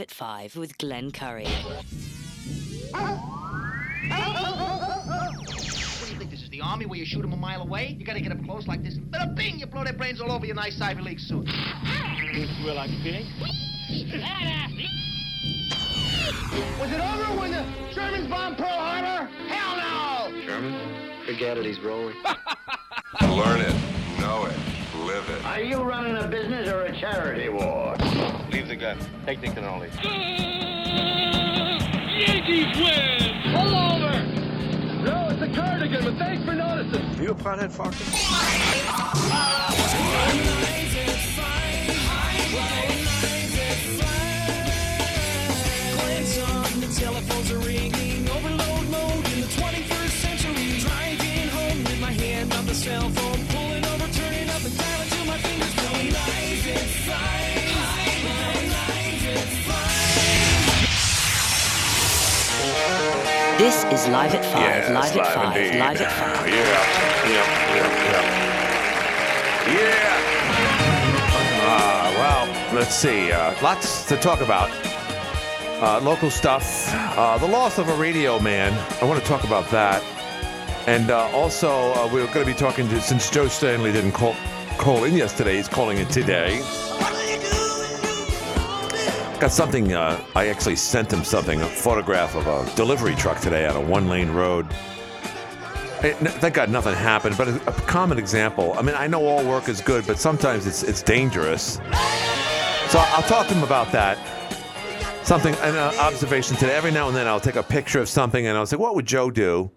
at 5 with Glenn Curry. What do you think this is, the army where you shoot them a mile away? You gotta get up close like this. Bada bing, you blow their brains all over your nice Ivy League suit. Will I pig? Was it over when the Germans bombed Pearl Harbor? Hell no! Sherman? Forget it, he's rolling. Learn it, know it, live it. Are you running a business or a charity war? Leave the gun. Take the cannoli. Yankees win! Pull over! No, it's a cardigan, but thanks for noticing. You a pothead, Focker? Telephones are ringing, overload mode in the 21st century. Driving home with my hand on the cell phone, This is Live at 5, Yes, Live at 5, indeed. Live at 5. Yeah, yeah, yeah, yeah. Yeah. Uh, well, let's see. Uh, lots to talk about. Uh, local stuff. Uh, the loss of a radio man. I want to talk about that. And uh, also, uh, we're going to be talking to, since Joe Stanley didn't call, call in yesterday, he's calling in today. Got something, uh, I actually sent him something, a photograph of a delivery truck today on a one lane road. Thank God nothing happened, but a, a common example. I mean, I know all work is good, but sometimes it's, it's dangerous. So I'll talk to him about that. Something, an uh, observation today. Every now and then I'll take a picture of something and I'll say, what would Joe do?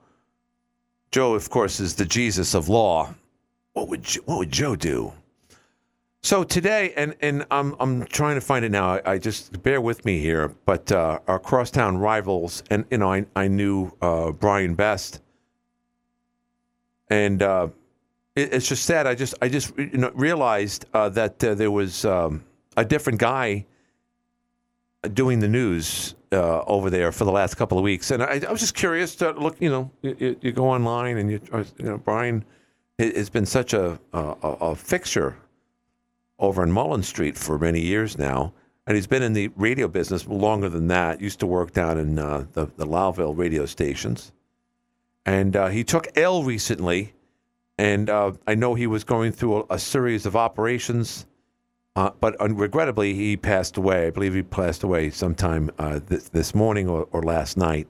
Joe, of course, is the Jesus of law. What would what would Joe do? So today, and and I'm I'm trying to find it now. I, I just bear with me here, but uh, our crosstown rivals, and you know, I I knew uh, Brian Best, and uh, it, it's just sad. I just I just you know, realized uh, that uh, there was um, a different guy doing the news uh, over there for the last couple of weeks, and I, I was just curious to look. You know, you, you- go online, and you you know Brian ha- has been such a, a a fixture over in Mullen Street for many years now. And he's been in the radio business longer than that. Used to work down in uh, the, the Lowville radio stations. And uh, he took ill recently. And uh, I know he was going through a, a series of operations. Uh, but regrettably, he passed away. I believe he passed away sometime uh, this, this morning or, or last night.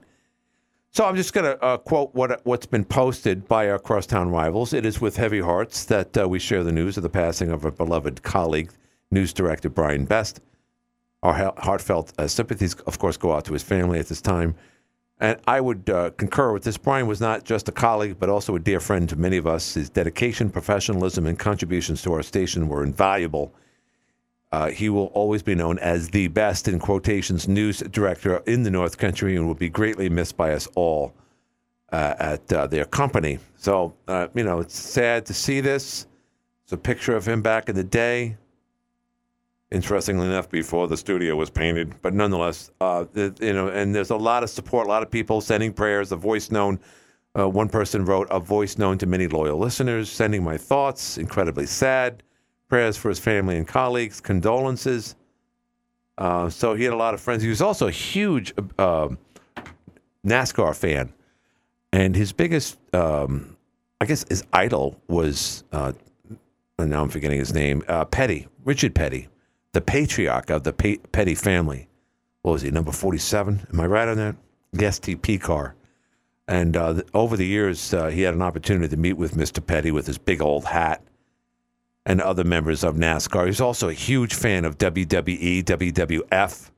So I'm just going to uh, quote what what's been posted by our crosstown rivals. It is with heavy hearts that uh, we share the news of the passing of our beloved colleague, news director Brian Best. Our he- heartfelt uh, sympathies, of course, go out to his family at this time. And I would uh, concur with this. Brian was not just a colleague, but also a dear friend to many of us. His dedication, professionalism, and contributions to our station were invaluable. Uh, he will always be known as the best, in quotations, news director in the North Country and will be greatly missed by us all uh, at uh, their company. So, uh, you know, it's sad to see this. It's a picture of him back in the day. Interestingly enough, before the studio was painted, but nonetheless, uh, you know, and there's a lot of support, a lot of people sending prayers. A voice known, uh, one person wrote, "A voice known to many loyal listeners, sending my thoughts. Incredibly sad. Prayers for his family and colleagues. Condolences." Uh, so he had a lot of friends. He was also a huge uh, NASCAR fan, and his biggest, um, I guess, his idol was. Uh, and now I'm forgetting his name. Uh, Petty, Richard Petty, the patriarch of the Pe- Petty family. What was he? Number 47? Am I right on that? The STP car. And uh, over the years, uh, he had an opportunity to meet with Mr. Petty with his big old hat and other members of NASCAR. He's also a huge fan of WWE, WWF.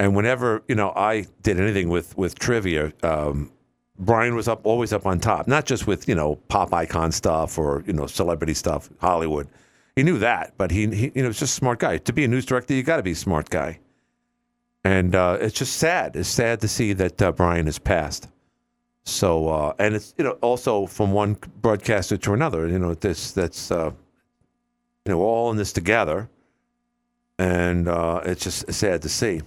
And whenever you know I did anything with with trivia, um, Brian was up always up on top. Not just with you know pop icon stuff or you know celebrity stuff, Hollywood. He knew that, but he, he you know was just a smart guy. To be a news director, you got to be a smart guy. And uh, it's just sad. It's sad to see that uh, Brian has passed. So uh, and it's you know also from one broadcaster to another. You know this that's uh, you know we're all in this together, and uh, it's just sad to see.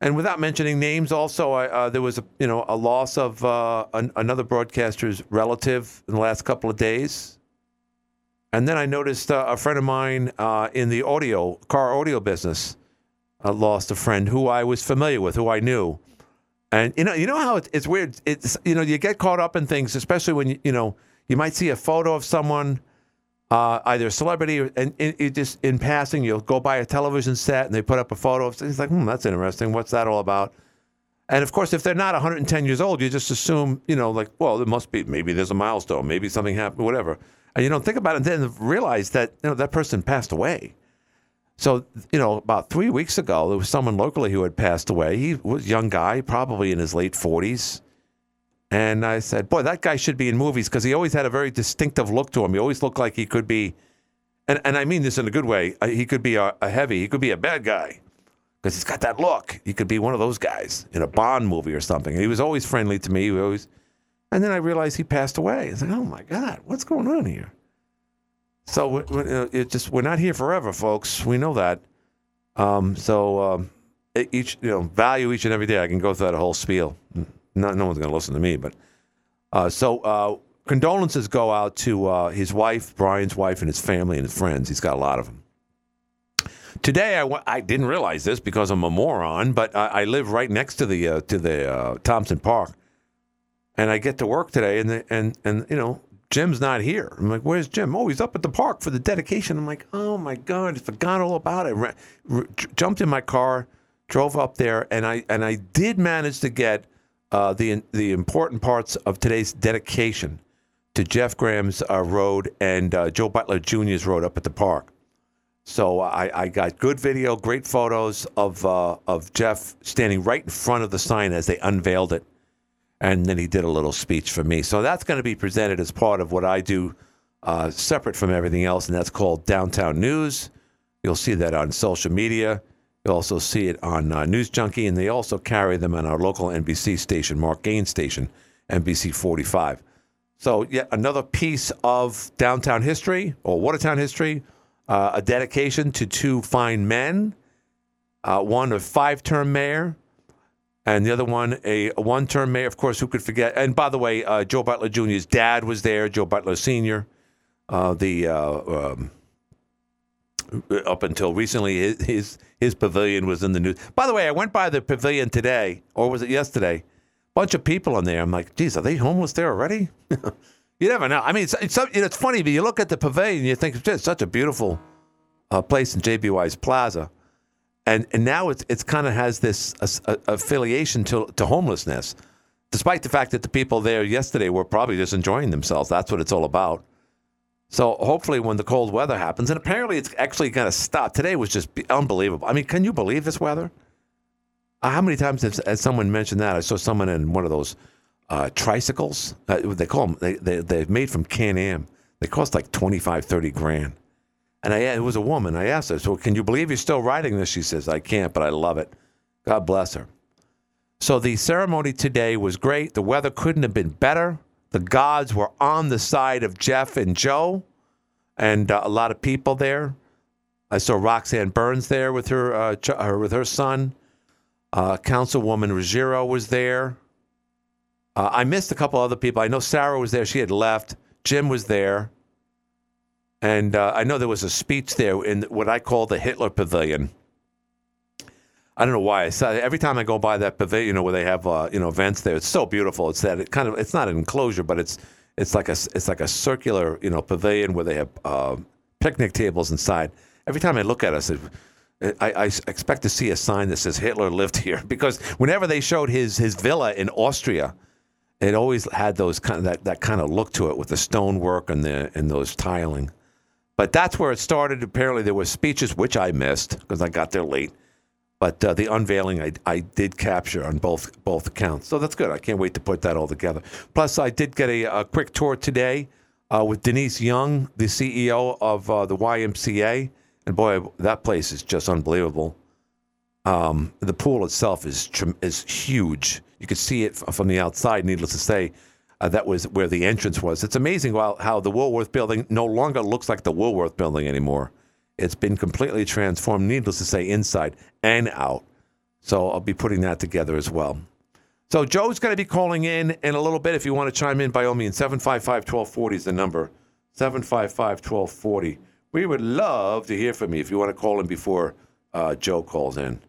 And without mentioning names, also I, uh, there was a you know a loss of uh, an, another broadcaster's relative in the last couple of days. And then I noticed uh, a friend of mine uh, in the audio car audio business I lost a friend who I was familiar with, who I knew. And you know, you know how it, it's weird. It's you know, you get caught up in things, especially when you, you know you might see a photo of someone, uh, either a celebrity, or, and it, just in passing, you'll go by a television set and they put up a photo. of It's like, hmm, that's interesting. What's that all about? And of course, if they're not 110 years old, you just assume, you know, like, well, there must be, maybe there's a milestone, maybe something happened, whatever. And you don't think about it and then realize that, you know, that person passed away. So, you know, about three weeks ago, there was someone locally who had passed away. He was a young guy, probably in his late 40s. And I said, boy, that guy should be in movies because he always had a very distinctive look to him. He always looked like he could be, and, and I mean this in a good way, uh, he could be a, a heavy, he could be a bad guy because he's got that look. He could be one of those guys in a Bond movie or something. And He was always friendly to me. He always, and then I realized he passed away. It's like, oh my God, what's going on here? So uh, it just we're not here forever, folks. We know that. Um, so um, each you know value each and every day. I can go through that whole spiel. Not no one's going to listen to me, but uh, so uh, condolences go out to uh, his wife, Brian's wife, and his family and his friends. He's got a lot of them. Today, I, I didn't realize this because I'm a moron, but I, I live right next to the uh, to the uh, Thompson Park, and I get to work today, and the, and and you know Jim's not here. I'm like, where's Jim? Oh, he's up at the park for the dedication. I'm like, oh my god, I forgot all about it. Jumped in my car, drove up there, and I and I did manage to get uh, the the important parts of today's dedication to Jeff Graham's uh, road and uh, Joe Butler Jr.'s road up at the park. So I, I got good video, great photos of uh, of Jeff standing right in front of the sign as they unveiled it, and then he did a little speech for me. So that's going to be presented as part of what I do, uh, separate from everything else, and that's called Downtown News. You'll see that on social media. You'll also see it on uh, News Junkie, and they also carry them on our local NBC station, Mark Gaines station, NBC 45. So, yet another piece of downtown history or Watertown history, uh, a dedication to two fine men, uh, one a five term mayor, and the other one a, one term mayor. Of course, who could forget? And by the way, uh, Joe Butler Jr.'s dad was there, Joe Butler Sr., uh, the. Uh, um, up until recently, his, his his pavilion was in the news. By the way, I went by the pavilion today, or was it yesterday? Bunch of people in there. I'm like, geez, are they homeless there already? you never know. I mean, it's it's, it's funny, but you look at the pavilion, you think it's such a beautiful uh, place in JB Wise Plaza, and and now it's it's kind of has this uh, affiliation to to homelessness, despite the fact that the people there yesterday were probably just enjoying themselves. That's what it's all about. So hopefully, when the cold weather happens, and apparently it's actually going to stop. Today was just unbelievable. I mean, can you believe this weather? Uh, how many times has, has someone mentioned that? I saw someone in one of those uh, tricycles. Uh, they call them. They, they they're made from Can Am. They cost like 25, 30 grand. And I it was a woman. I asked her, "So can you believe you're still riding this?" She says, "I can't, but I love it." God bless her. So the ceremony today was great. The weather couldn't have been better. The gods were on the side of Jeff and Joe, and uh, a lot of people there. I saw Roxanne Burns there with her, uh, ch- her with her son. Uh, Councilwoman Ruggiero was there. Uh, I missed a couple other people. I know Sarah was there. She had left. Jim was there. And uh, I know there was a speech there in what I call the Hitler Pavilion. I don't know why. I saw every time I go by that pavilion, you know, where they have uh, you know events there. It's so beautiful. It's that it kind of it's not an enclosure, but it's it's like a it's like a circular you know pavilion where they have uh, picnic tables inside. Every time I look at us, it, I, I expect to see a sign that says Hitler lived here because whenever they showed his his villa in Austria, it always had those kind of that, that kind of look to it with the stonework and the and those tiling. But that's where it started. Apparently, there were speeches which I missed because I got there late. But uh, the unveiling I, I did capture on both both accounts, so that's good. I can't wait to put that all together. Plus, I did get a, a quick tour today uh, with Denise Young, the CEO of uh, the YMCA, and boy, that place is just unbelievable. Um, the pool itself is is huge. You could see it from the outside. Needless to say, uh, that was where the entrance was. It's amazing how, how the Woolworth building no longer looks like the Woolworth building anymore. It's been completely transformed, needless to say, inside and out. So I'll be putting that together as well. So Joe's going to be calling in in a little bit. If you want to chime in, by all means, 755 1240 is the number. 755 1240. We would love to hear from you if you want to call in before uh, Joe calls in.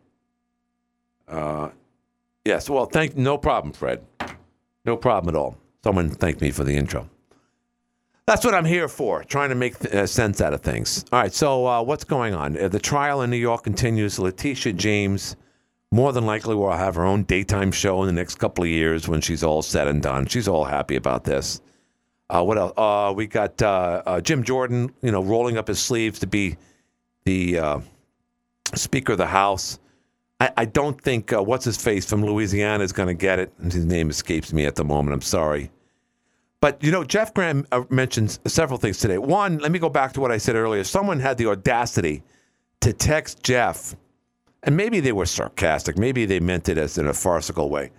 Uh, yes. Well, thank. No problem, Fred. No problem at all. Someone thanked me for the intro. That's what I'm here for, trying to make uh, sense out of things. All right, so uh, what's going on? Uh, the trial in New York continues. Letitia James, more than likely, will have her own daytime show in the next couple of years when she's all said and done. She's all happy about this. Uh, what else? Uh, we got Jim Jordan, you know, rolling up his sleeves to be the Speaker of the House. I, I don't think what's his face from Louisiana is going to get it. His name escapes me at the moment. I'm sorry. But you know, Jeff Graham uh, mentions several things today. One, let me go back to what I said earlier. Someone had the audacity to text Jeff, and maybe they were sarcastic, maybe they meant it as in a farcical way.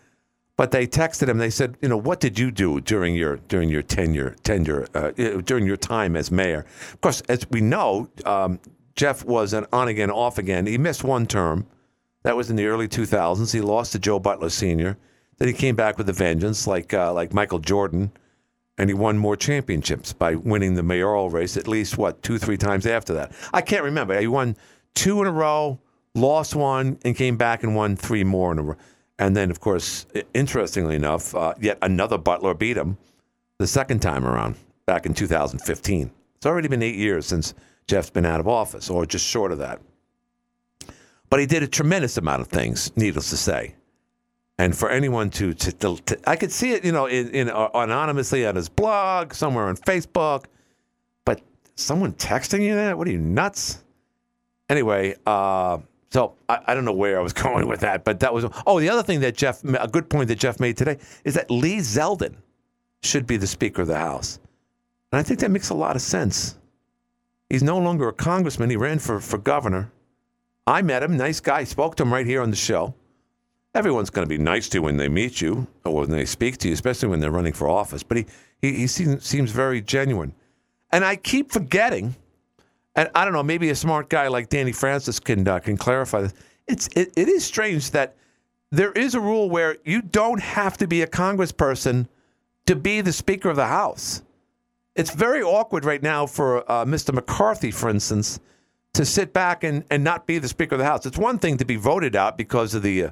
But they texted him. They said, "You know, what did you do during your during your tenure tenure uh, uh, during your time as mayor?" Of course, as we know, um, Jeff was an on again, off again. He missed one term. That was in the early 2000s. He lost to Joe Butler Sr. Then he came back with a vengeance, like uh, like Michael Jordan, and he won more championships by winning the mayoral race at least what two, three times after that. I can't remember. He won two in a row, lost one, and came back and won three more in a row. And then, of course, interestingly enough, uh, yet another Butler beat him the second time around back in 2015. It's already been eight years since Jeff's been out of office, or just short of that. But he did a tremendous amount of things, needless to say. And for anyone to, to, to, to- I could see it, you know, in, in uh, anonymously on his blog, somewhere on Facebook. But someone texting you that? What are you nuts? Anyway, uh, so I, I don't know where I was going with that, but that was. Oh, the other thing that Jeff, a good point that Jeff made today is that Lee Zeldin should be the Speaker of the House, and I think that makes a lot of sense. He's no longer a congressman; he ran for for governor. I met him, nice guy. Spoke to him right here on the show. Everyone's going to be nice to you when they meet you or when they speak to you, especially when they're running for office. But he he, he seems seems very genuine, and I keep forgetting and I don't know, maybe a smart guy like Danny Francis can uh, can clarify this. It's it, it is strange that there is a rule where you don't have to be a congressperson to be the Speaker of the House. It's very awkward right now for uh, Mr. McCarthy, for instance, to sit back and, and not be the Speaker of the House. It's one thing to be voted out because of the, uh,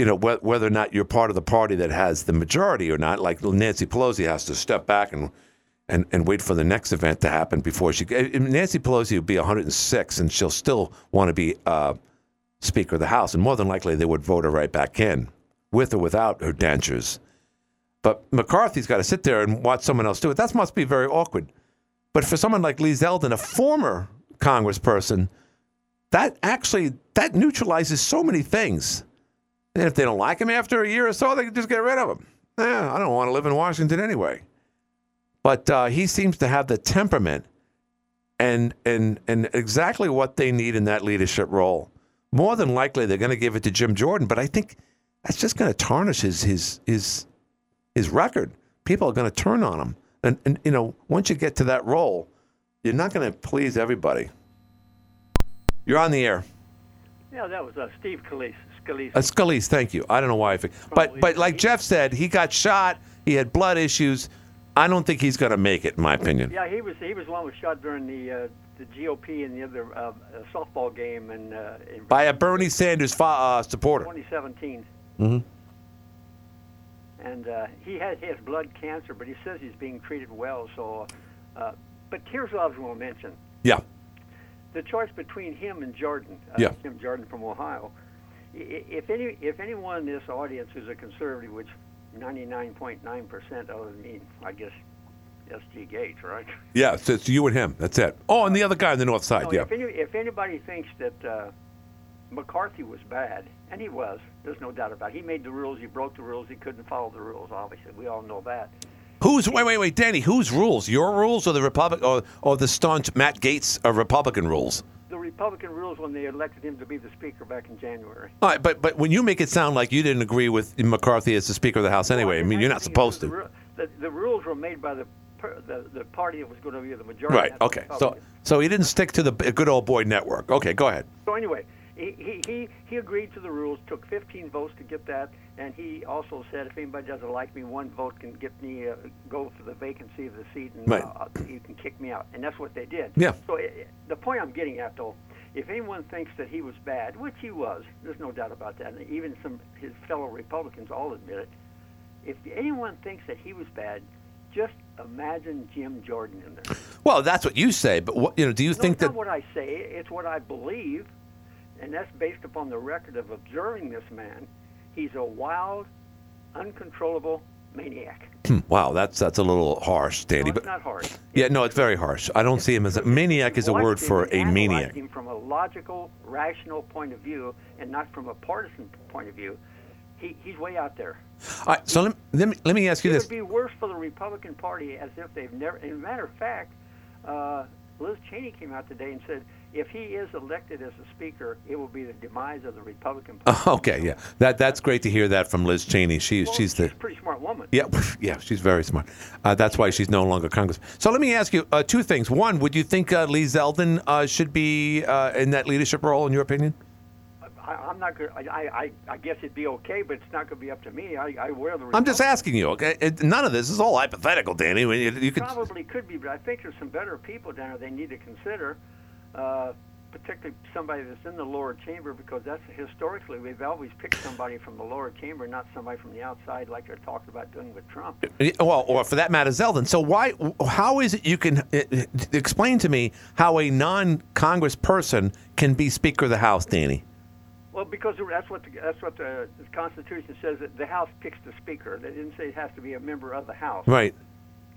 you know, wh- whether or not you're part of the party that has the majority or not. Like Nancy Pelosi has to step back and and, and wait for the next event to happen before she. eh, Nancy Pelosi would be 106, and she'll still want to be uh, Speaker of the House, and more than likely they would vote her right back in, with or without her dentures. But McCarthy's got to sit there and watch someone else do it. That must be very awkward. But for someone like Lee Zeldin, a former Congressperson, that actually that neutralizes so many things. And if they don't like him after a year or so, they can just get rid of him. Yeah, I don't want to live in Washington anyway but uh, he seems to have the temperament and and and exactly what they need in that leadership role. More than likely, they're going to give it to Jim Jordan, but I think that's just going to tarnish his his his his record. People are going to turn on him, and and you know once you get to that role, you're not going to please everybody. You're on the air. Yeah, that was uh, Steve Scalise. Scalise. Uh, Scalise, thank you. I don't know why I. fi- But but like Jeff said, he got shot. He had blood issues. I don't think he's going to make it, in my opinion. yeah, he was he was the one who was shot during the uh, the GOP and the other uh, uh, softball game in, uh, in By a Bernie Sanders fa- uh, supporter. 2017. Mm-hmm. And uh, he had he has blood cancer, but he says he's being treated well. So, uh, but here's what I was going to mention: Yeah. the choice between him and Jordan. Uh, Yeah. Jim Jordan from Ohio. If any if anyone in this audience who's a conservative, which 99.9 percent other than me, I guess S.G. Gates, right? Yeah, so it's you and him. That's it. Oh, and the other guy on the north side. No, yeah. if, any, if anybody thinks that uh, McCarthy was bad, and he was, there's no doubt about it. He made the rules, he broke the rules, he couldn't follow the rules, obviously. We all know that. Who's wait, wait, wait, Danny? Whose rules? Your rules or the Republic or, or the staunch Matt Gaetz uh, Republican rules? The Republican rules when they elected him to be the Speaker back in January. All right, but but when you make it sound like you didn't agree with McCarthy as the Speaker of the House anyway, I mean you're not supposed The, to. the, the rules were made by the, the the party that was going to be the majority. Right. Okay. So so he didn't stick to the good old boy network. Okay, go ahead. So anyway, he, he, he, agreed to the rules, took 15 votes to get that, and he also said if anybody doesn't like me, one vote can get me uh, go for the vacancy of the seat, and Right. uh, you can kick me out. And that's what they did. Yeah. So it, the point I'm getting at, though, if anyone thinks that he was bad, which he was, there's no doubt about that, and even some his fellow Republicans all admit it. If anyone thinks that he was bad, just imagine Jim Jordan in there. Well, that's what you say, but what, you know, do you No, think it's that? not what I say. It's what I believe, and that's based upon the record of observing this man. He's a wild, uncontrollable maniac. Wow, that's that's a little harsh, Danny. no, but it's not harsh. yeah, no, it's very harsh. I don't see him as a maniac. Is a word for a maniac. Him from a logical, rational point of view, and not from a partisan point of view. He, he's way out there. All right, so let me, let me let me ask you It this. would be worse for the Republican Party as if they've never. As a matter of fact, uh, Liz Cheney came out today and said if he is elected as a speaker, it will be the demise of the Republican Party. Okay, yeah, that that's great to hear that from Liz Cheney. She's Well, she's the a pretty smart woman. yeah yeah she's very smart. Uh, that's why she's no longer Congress. So let me ask you uh, two things. One, would you think uh, Lee Zeldin uh, should be uh, in that leadership role, in your opinion? I, I'm not good. I, I, I guess it'd be okay, but it's not going to be up to me. I, I wear the. I'm just asking you. Okay, it, none of this is all hypothetical, Danny. You, you could Probably could be, but I think there's some better people down there they need to consider, uh, particularly somebody that's in the lower chamber, because that's historically we've always picked somebody from the lower chamber, not somebody from the outside, like they're talking about doing with Trump. well, or for that matter, Zeldin. So why? How is it you can uh, uh, explain to me how a non-Congress person can be Speaker of the House, Danny? Well, because that's what the, that's what the, the Constitution says that the House picks the Speaker. They didn't say it has to be a member of the House. Right.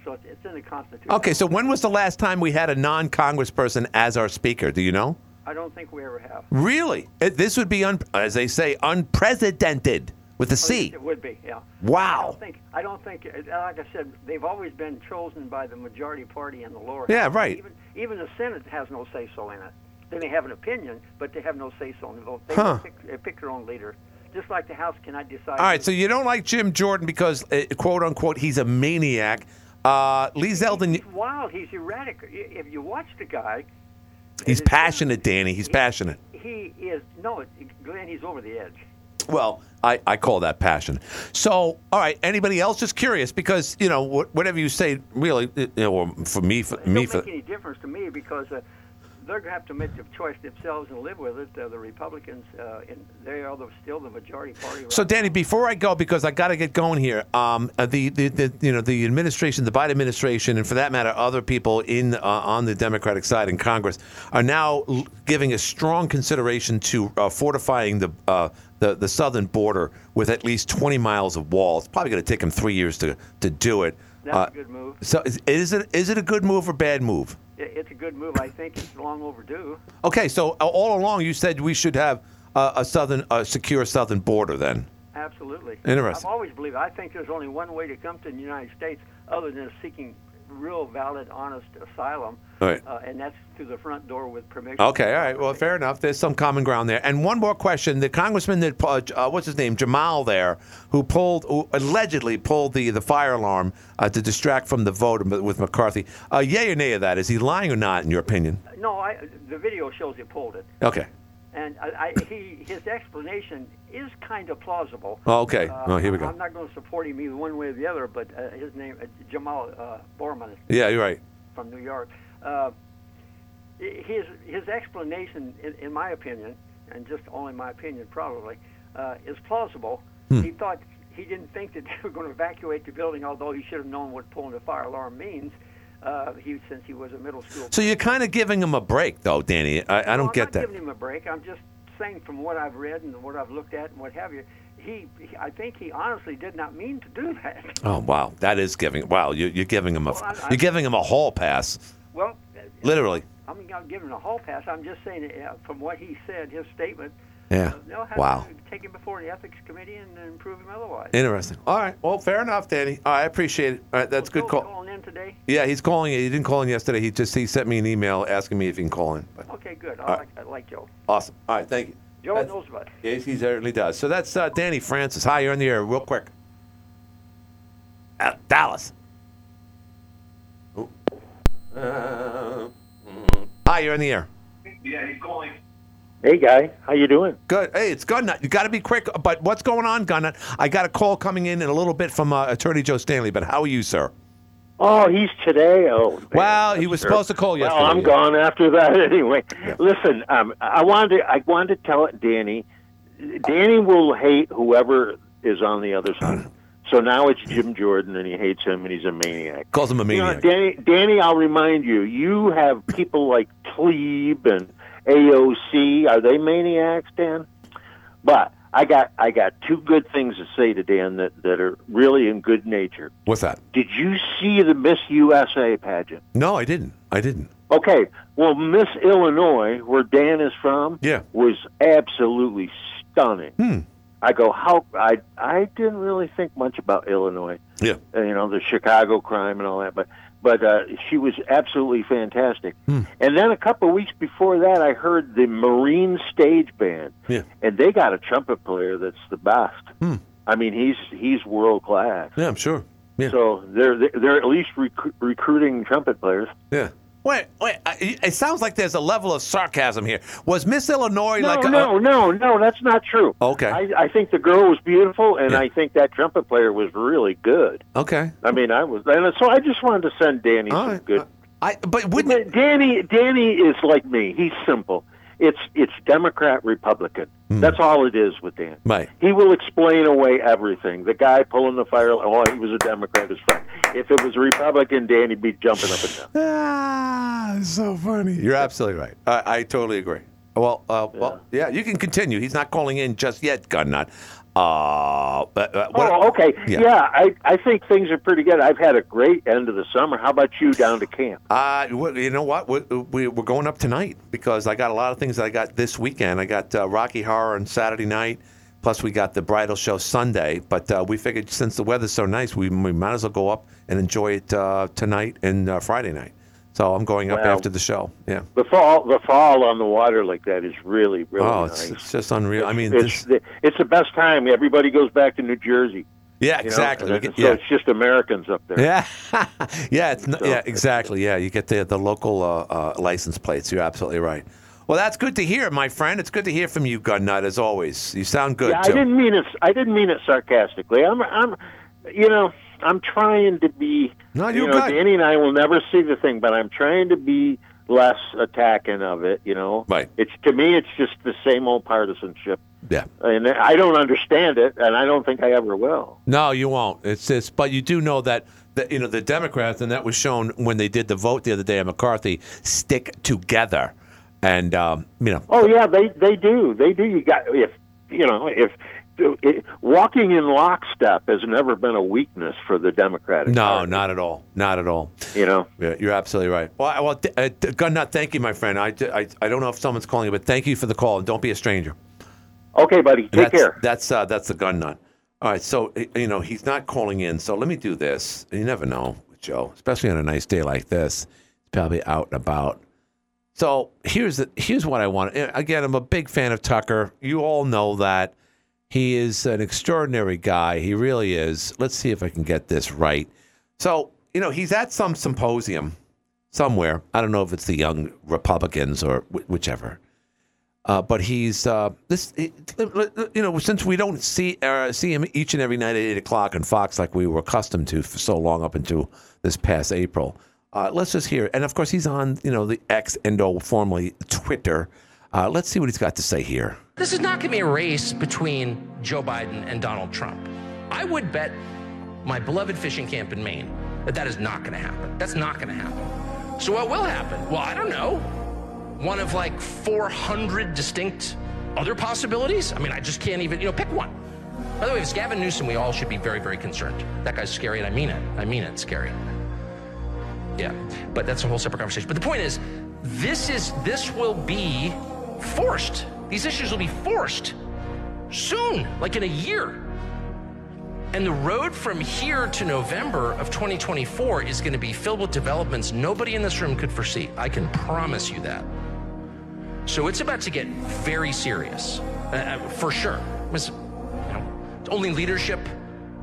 So it's, it's in the Constitution. Okay. So when was the last time we had a non Congressperson as our Speaker? Do you know? I don't think we ever have. Really? It, this would be, un, as they say, unprecedented with a Oh, C. It would be, yeah. I Wow. don't think. I don't think. uh, Like I said, they've always been chosen by the majority party in the lower. Yeah, house. right. Even even the Senate has no say so in it. They may have an opinion, but they have no say so in the vote. They Huh. pick, they pick their own leader, just like the House cannot decide. All right. So you don't like Jim Jordan because, uh, quote unquote, he's a maniac. Uh, Lee Zeldin, He's wild. He's erratic. If you watch the guy, he's passionate, Danny. He's he- passionate. He is no, Glenn. He's over the edge. Well, I, I call that passion. So, all right. Anybody else? Just curious because you know whatever you say, really, you know, for me, for It me, don't for make any difference to me because uh, they're going to have to make the choice themselves and live with it. Uh, the Republicans, uh, and they are the, still the majority party. So, right Danny, before I go, because I got to get going here, um, uh, the, the, the you know the administration, the Biden administration, and for that matter, other people in uh, on the Democratic side in Congress are now l- giving a strong consideration to uh, fortifying the, uh, the the southern border with at least 20 miles of wall. It's probably going to take them three years to to do it. That's Uh, a good move. So, is, is it is it a good move or bad move? It's a good move. I think it's long overdue. Okay, so uh, all along you said we should have uh, a southern, a secure southern border. Then, Absolutely. Interesting. I've always believed. I think there's only one way to come to the United States other than seeking real, valid, honest asylum, Right. uh, and that's through the front door with permission. okay, all right. Well, fair enough. There's some common ground there. And one more question: the congressman that uh, uh, what's his name, Jamaal, there, who pulled, who allegedly pulled the the fire alarm uh, to distract from the vote with McCarthy. Uh, yay or nay of that? Is he lying or not? In your opinion? No, I, the video shows he pulled it, Okay. and I, I, he his explanation is kind of plausible. Oh, okay. Uh, Oh, here we go. I'm not going to support him either one way or the other, but uh, his name, uh, Jamaal uh, Bowman, Yeah, you're right. from New York. Uh, his his explanation, in, in my opinion, and just only my opinion probably, uh, is plausible. Hmm. He thought he didn't think that they were going to evacuate the building, although he should have known what pulling the fire alarm means. Uh, he since he was a middle school. So you're kind of giving him a break, though, Danny. I, I don't I'm get not that. giving him a break. I'm just saying from what I've read and what I've looked at and what have you. He, he I think he honestly did not mean to do that. Oh wow, that is giving. Wow, you, you're giving him a Well, I- I- you're giving him a hall pass, Well, literally. I'm not giving him a hall pass. I'm just saying uh, from what he said, his statement. Yeah. Uh, they'll have Wow. to take him before the ethics committee and then prove him otherwise. Interesting. All right. Well, fair enough, Danny. Right, I appreciate it. All right, that's So good call. calling in today. Yeah, he's calling. He didn't call in yesterday. He just he sent me an email asking me if he can call in. But Okay, good. I like, I like Joe. awesome. All right, thank you. Joe That's- knows about it. Yes, he certainly does. So that's uh, Danny Francis. Hi, you're on the air, real quick. Uh, Dallas. Uh. Hi, you're on the air. Yeah, he's calling. Hey, guy, how you doing? Good. Hey, it's Gunnut. You got to be quick. But what's going on, Gunnut? I got a call coming in in a little bit from uh, Attorney Joe Stanley. But how are you, sir? Oh, he's today. Oh, man, Well, he was supposed to call Well. I'm yeah. gone after that anyway. Listen, um, I wanted to, I wanted to tell it, Danny. Danny will hate whoever is on the other side. So now it's Jim Jordan, and he hates him, and he's a maniac. Calls him a You know, maniac. Danny, Danny, I'll remind you, you have people like Tlaib and AOC. Are they maniacs, Dan? But I got I got two good things to say to Dan that, that are really in good nature. What's that? Did you see the Miss USA pageant? No, I didn't. I didn't. Okay, well, Miss Illinois, where Dan is from, Yeah. was absolutely stunning. Hmm. I go, how I I didn't really think much about Illinois, Yeah. uh, you know, the Chicago crime and all that, but but uh, she was absolutely fantastic. Hmm. And then a couple of weeks before that, I heard the Marine Stage Band, Yeah. and they got a trumpet player that's the best. Hmm. I mean, he's he's world class. Yeah, I'm sure. Yeah. So they're they're at least rec- recruiting trumpet players. Yeah. Wait, wait. It sounds like there's a level of sarcasm here. Was Miss Illinois No, like a, no, no, no, that's not true. Okay. I, I think the girl was beautiful, and Yeah. I think that trumpet player was really good. Okay. I mean, I was, and so I just wanted to send Danny All some right. good. I but wouldn't Danny, Danny is like me. He's simple. It's it's Democrat Republican. That's all it is with Dan. Right. He will explain away everything. The guy pulling the fire, oh, he was a Democrat. Is fine. If it was a Republican, he'd be jumping up and down. Ah, so funny. You're absolutely right. I, I totally agree. Well, uh, well, yeah, you can continue. He's not calling in just yet, Gunnut. Uh, but, uh, what- Oh, okay. Yeah. Yeah. I, I think things are pretty good. I've had a great end of the summer. How about you down to camp? Uh, well, you know what? We, we, we're going up tonight because I got a lot of things that I got this weekend. I got uh, Rocky Horror on Saturday night, plus we got the bridal show Sunday. But uh, we figured since the weather's so nice, we, we might as well go up and enjoy it uh, tonight and uh, Friday night. So I'm going up after the show. Yeah. The fall, the fall on the water like that is really, really oh, nice. it's, it's just unreal. I mean, it's this, the, it's the best time. Everybody goes back to New Jersey. yeah, you know? exactly. Get- so yeah. it's just Americans up there. Yeah, yeah, it's not, So yeah, exactly. Yeah, you get the the local uh, uh, license plates. You're absolutely right. Well, that's good to hear, my friend. It's good to hear from you, Gunnut, as always. You sound good Yeah, I didn't mean it. I didn't mean it sarcastically. I'm, I'm, you know, I'm trying to be. No, you you're know, good. Danny and I will never see the thing, but I'm trying to be less attacking of it. You know, Right. It's to me, it's just the same old partisanship, Yeah. and I don't understand it, and I don't think I ever will. No, you won't. It's just, but you do know that. that you know the Democrats, and that was shown when they did the vote the other day on McCarthy, stick together, and um, you know, Oh yeah, they they do. They do. You got if you know if. It, walking in lockstep has never been a weakness for the Democratic no, Party, not at all, not at all. You know, Yeah, you're absolutely right. Well, I- well, th- uh, Gunnut, thank you, my friend. I, I, I don't know if someone's calling you, but thank you for the call, and don't be a stranger. okay, buddy, take that's, care. That's uh, that's the gun nut. All right, so you know he's not calling in. So let me do this. You never know with Joe, especially on a nice day like this. He's probably out and about. So here's the here's what I want. Again, I'm a big fan of Tucker. You all know that he is an extraordinary guy. He really is. Let's see if I can get this right. So you know he's at some symposium somewhere. I don't know if it's the Young Republicans or wh- whichever. Uh, but he's uh, this, you know, since we don't see uh, see him each and every night at eight o'clock on Fox like we were accustomed to for so long up until this past April. Uh, let's just hear, and of course he's on, you know, the X and O, formerly Twitter. Uh, let's see what he's got to say here. This is not going to be a race between Joe Biden and Donald Trump. I would bet my beloved fishing camp in Maine that that is not going to happen. That's not going to happen. So what will happen? Well, I don't know. One of like 400 distinct other possibilities? I mean, I just can't even, you know, pick one. By the way, if it's Gavin Newsom, we all should be very, very concerned. That guy's scary, and I mean it. I mean it, scary. Yeah, but that's a whole separate conversation. But the point is, this is this will be forced. These issues will be forced soon, like in a year. And the road from here to November of 2024 is going to be filled with developments nobody in this room could foresee. I can promise you that. So it's about to get very serious, uh, uh, for sure. It's, you know, it's only leadership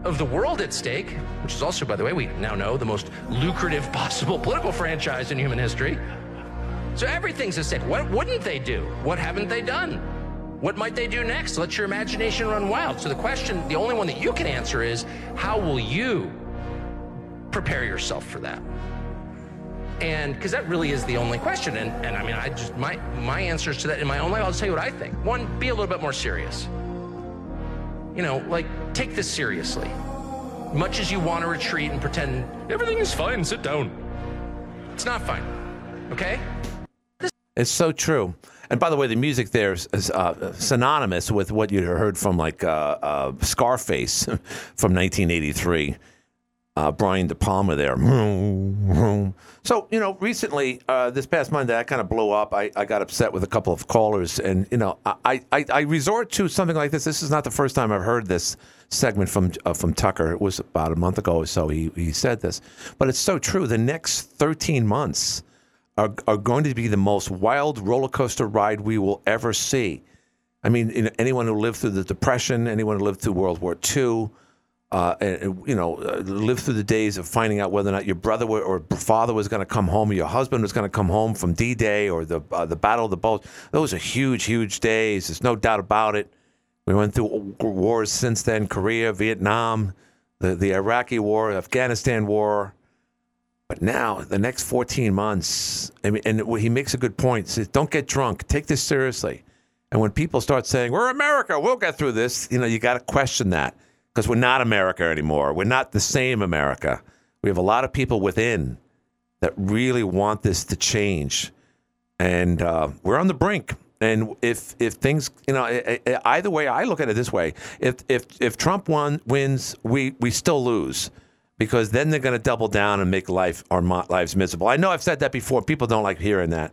of the world at stake, which is also, by the way, we now know the most lucrative possible political franchise in human history. So everything's at stake. What wouldn't they do? What haven't they done? What might they do next? Let your imagination run wild. So the question, the only one that you can answer is how will you prepare yourself for that. And because that really is the only question. And, and I mean, I just, my, my answers to that in my own life, I'll tell you what I think. One, be a little bit more serious. You know, like, take this seriously. Much as you want to retreat and pretend everything is fine, sit down. It's not fine. Okay? It's so true. And by the way, the music there is, is uh, synonymous with what you heard from like uh, uh, Scarface from 1983. Uh, Brian De Palma there. So, you know, recently, uh, this past Monday, I kind of blew up. I, I got upset with a couple of callers. And, you know, I, I, I resort to something like this. This is not the first time I've heard this segment from uh, from Tucker. It was about a month ago or so he, he said this. But it's so true. The next 13 months are, are going to be the most wild roller coaster ride we will ever see. I mean, you know, anyone who lived through the Depression, anyone who lived through World War II, uh, and, you know, uh, lived through the days of finding out whether or not your brother or father was going to come home, or your husband was going to come home from D-Day or the uh, the Battle of the Bulge. Those are huge, huge days. There's no doubt about it. We went through wars since then: Korea, Vietnam, the the Iraqi War, Afghanistan War. But now, the next 14 months, I mean, and he makes a good point. Says, don't get drunk. Take this seriously. And when people start saying, we're America, we'll get through this, you know, you got to question that because we're not America anymore. We're not the same America. We have a lot of people within that really want this to change. And uh, we're on the brink. And if if things, you know, either way, I look at it this way: if if if Trump won, wins, we we still lose because then they're going to double down and make life our lives miserable. I know I've said that before. People don't like hearing that.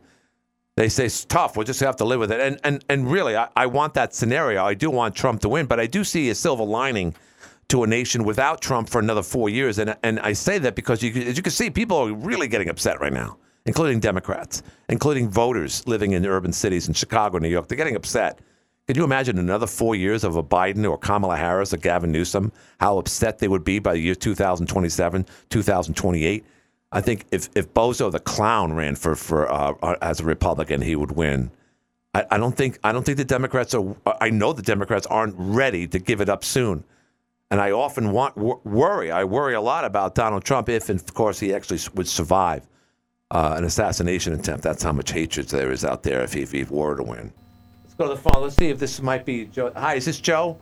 They say it's tough. We'll just have to live with it. And and and really, I, I want that scenario. I do want Trump to win, but I do see a silver lining to a nation without Trump for another four years. And and I say that because you as you can see, people are really getting upset right now, including Democrats, including voters living in urban cities in Chicago, New York. They're getting upset. Could you imagine another four years of a Biden or Kamala Harris or Gavin Newsom? How upset they would be by the year 2027, 2028? I think if, if Bozo the clown ran for for uh, uh, as a Republican, he would win. I, I don't think I don't think the Democrats are. I know the Democrats aren't ready to give it up soon, and I often want worry. I worry a lot about Donald Trump if, of course, he actually would survive uh, an assassination attempt. That's how much hatred there is out there if he, if he were to win. Let's go to the phone. Let's see if this might be Joe. Hi, is this Joe?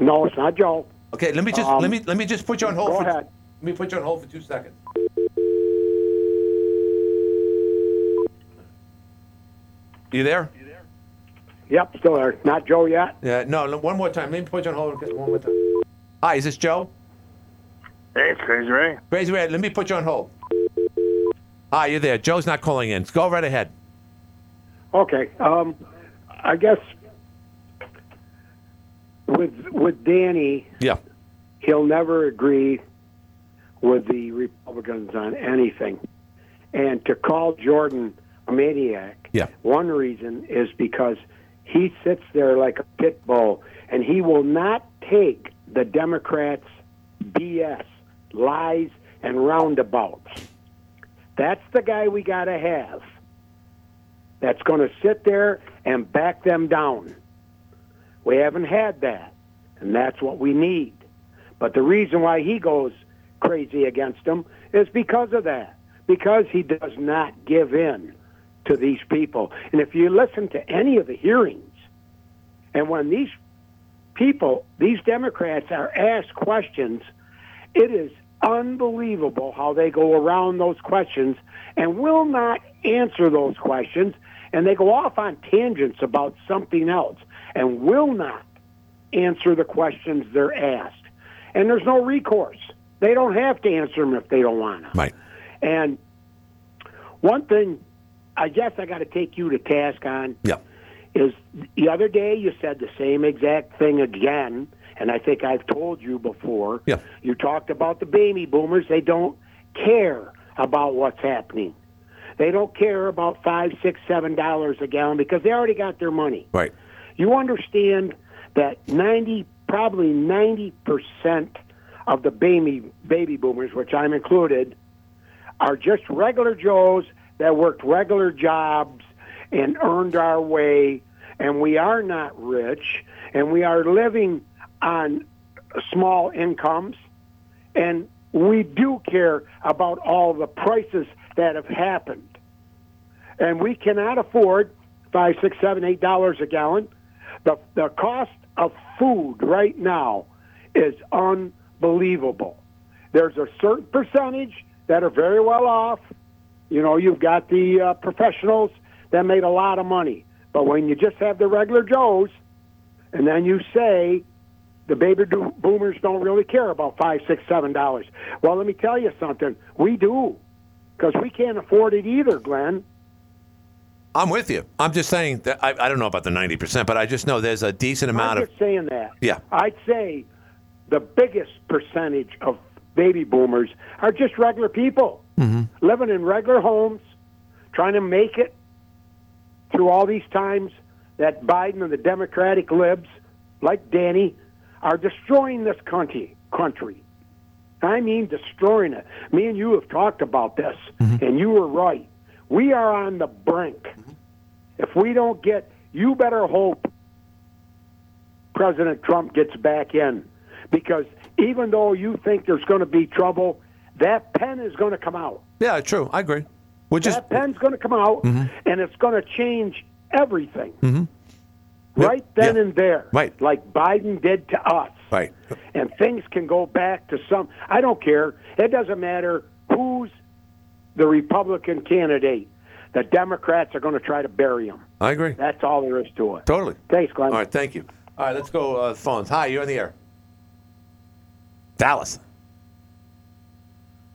No, it's not Joe. Okay, let me just Um, let me let me just put you on hold. go for, ahead. Let me put you on hold for two seconds. You there? You there? Yep, still there. Not Joe yet. Yeah. No. no, One more time. Let me put you on hold one more time. Hi, is this Joe? Hey, it's Crazy Ray. Crazy Ray. Let me put you on hold. Hi, you there? Joe's not calling in. Go right ahead. Okay. Um, I guess with with Danny, Yeah. he'll never agree with the Republicans on anything. And to call Jordan a maniac, Yeah. one reason is because he sits there like a pit bull and he will not take the Democrats' BS, lies, and roundabouts. That's the guy we got to have. That's going to sit there and back them down. We haven't had that, and that's what we need. But the reason why he goes crazy against them is because of that, because he does not give in to these people. And if you listen to any of the hearings, and when these people, these Democrats are asked questions, it is unbelievable how they go around those questions and will not answer those questions. And they go off on tangents about something else and will not answer the questions they're asked. And there's no recourse. They don't have to answer them if they don't want to. Right. And one thing I guess I got to take you to task on Yeah. is the other day you said the same exact thing again, and I think I've told you before. Yeah. You talked about the baby boomers. They don't care about what's happening. They don't care about five, six, seven dollars a gallon because they already got their money. Right. You understand that ninety, probably ninety percent of the baby baby boomers, which I'm included, are just regular Joes that worked regular jobs and earned our way, and we are not rich, and we are living on small incomes, and we do care about all the prices that have happened. And we cannot afford five, six, seven, eight dollars a gallon. The the cost of food right now is unbelievable. There's a certain percentage that are very well off. You know, you've got the uh, professionals that made a lot of money. But when you just have the regular Joes, and then you say the baby boomers don't really care about five, six, seven dollars. Well, let me tell you something. We do, because we can't afford it either, Glenn. I'm with you. I'm just saying that I, I don't know about the 90%, but I just know there's a decent amount I'm of. just saying that. Yeah. I'd say the biggest percentage of baby boomers are just regular people Mm-hmm. living in regular homes, trying to make it through all these times that Biden and the Democratic libs, like Danny, are destroying this country. Country. I mean, destroying it. Me and you have talked about this, and you were right. We are on the brink. If we don't get, you better hope President Trump gets back in, because even though you think there's going to be trouble, that pen is going to come out. Yeah, true. I agree. Just. that pen's going to come out, Mhm. and it's going to change everything Mhm. right then and there. Right. Like Biden did to us. Right. And things can go back to some. I don't care. It doesn't matter who's the Republican candidate. The Democrats are going to try to bury him. I agree. That's all there is to it. Totally. Thanks, Glenn. All right, thank you. All right, let's go uh, phones. Hi, you're on the air. Dallas.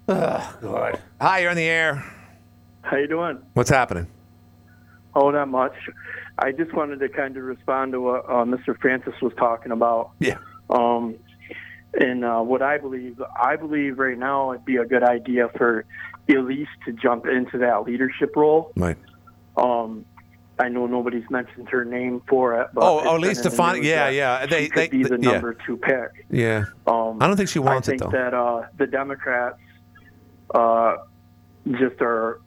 Oh, God. Hi, you're on the air. How you doing? What's happening? Oh, not much. I just wanted to kind of respond to what uh, Mr. Francis was talking about. Yeah. Um, and uh, what I believe, I believe right now it'd be a good idea for Elise to jump into that leadership role. Right. Um, I know nobody's mentioned her name for it. But Oh, oh, Elise Stefanik. Yeah, yeah. They, she they, could be the yeah. number two pick. Yeah. Um, I don't think she wants it. though. I think that uh, the Democrats uh, just are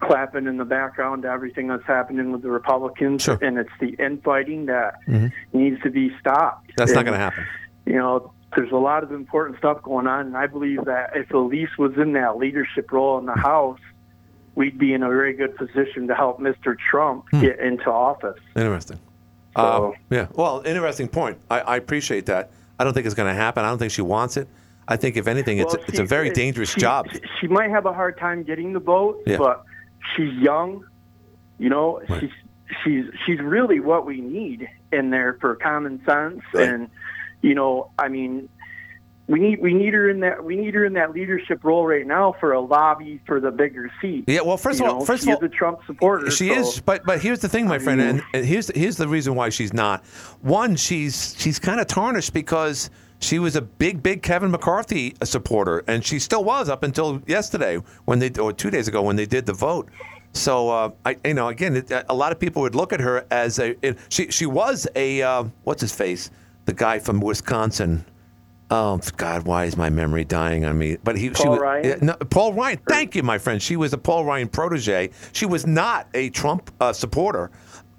clapping in the background to everything that's happening with the Republicans, and it's the infighting that Mhm. needs to be stopped. That's not going to happen. You know, there's a lot of important stuff going on, and I believe that if Elise was in that leadership role in the House, we'd be in a very good position to help Mr. Trump Hmm. get into office. Interesting. Uh, yeah. Well, interesting point. I, I appreciate that. I don't think it's going to happen. I don't think she wants it. I think, if anything, it's Well, it's a very dangerous she- job. She might have a hard time getting the vote, Yeah. but she's young. You know, she's she's she's really what we need in there for common sense and you know, I mean, we need we need her in that we need her in that leadership role right now for a lobby for the bigger seat. Yeah, well, first You of all- know, first of all- a Trump supporter. She so- is, but but here's the thing, my friend, mean- and, and here's here's the reason why she's not. One, she's she's kind of tarnished because she was a big big Kevin McCarthy supporter, and she still was up until yesterday when they or two days ago when they did the vote. So uh, I you know again, it, a lot of people would look at her as a it, she she was a uh, what's his face, the guy from Wisconsin. Oh God, why is my memory dying on me? But he, she Paul was, Ryan? no, Paul Ryan. Thank you, my friend. She was a Paul Ryan protege. She was not a Trump uh, supporter.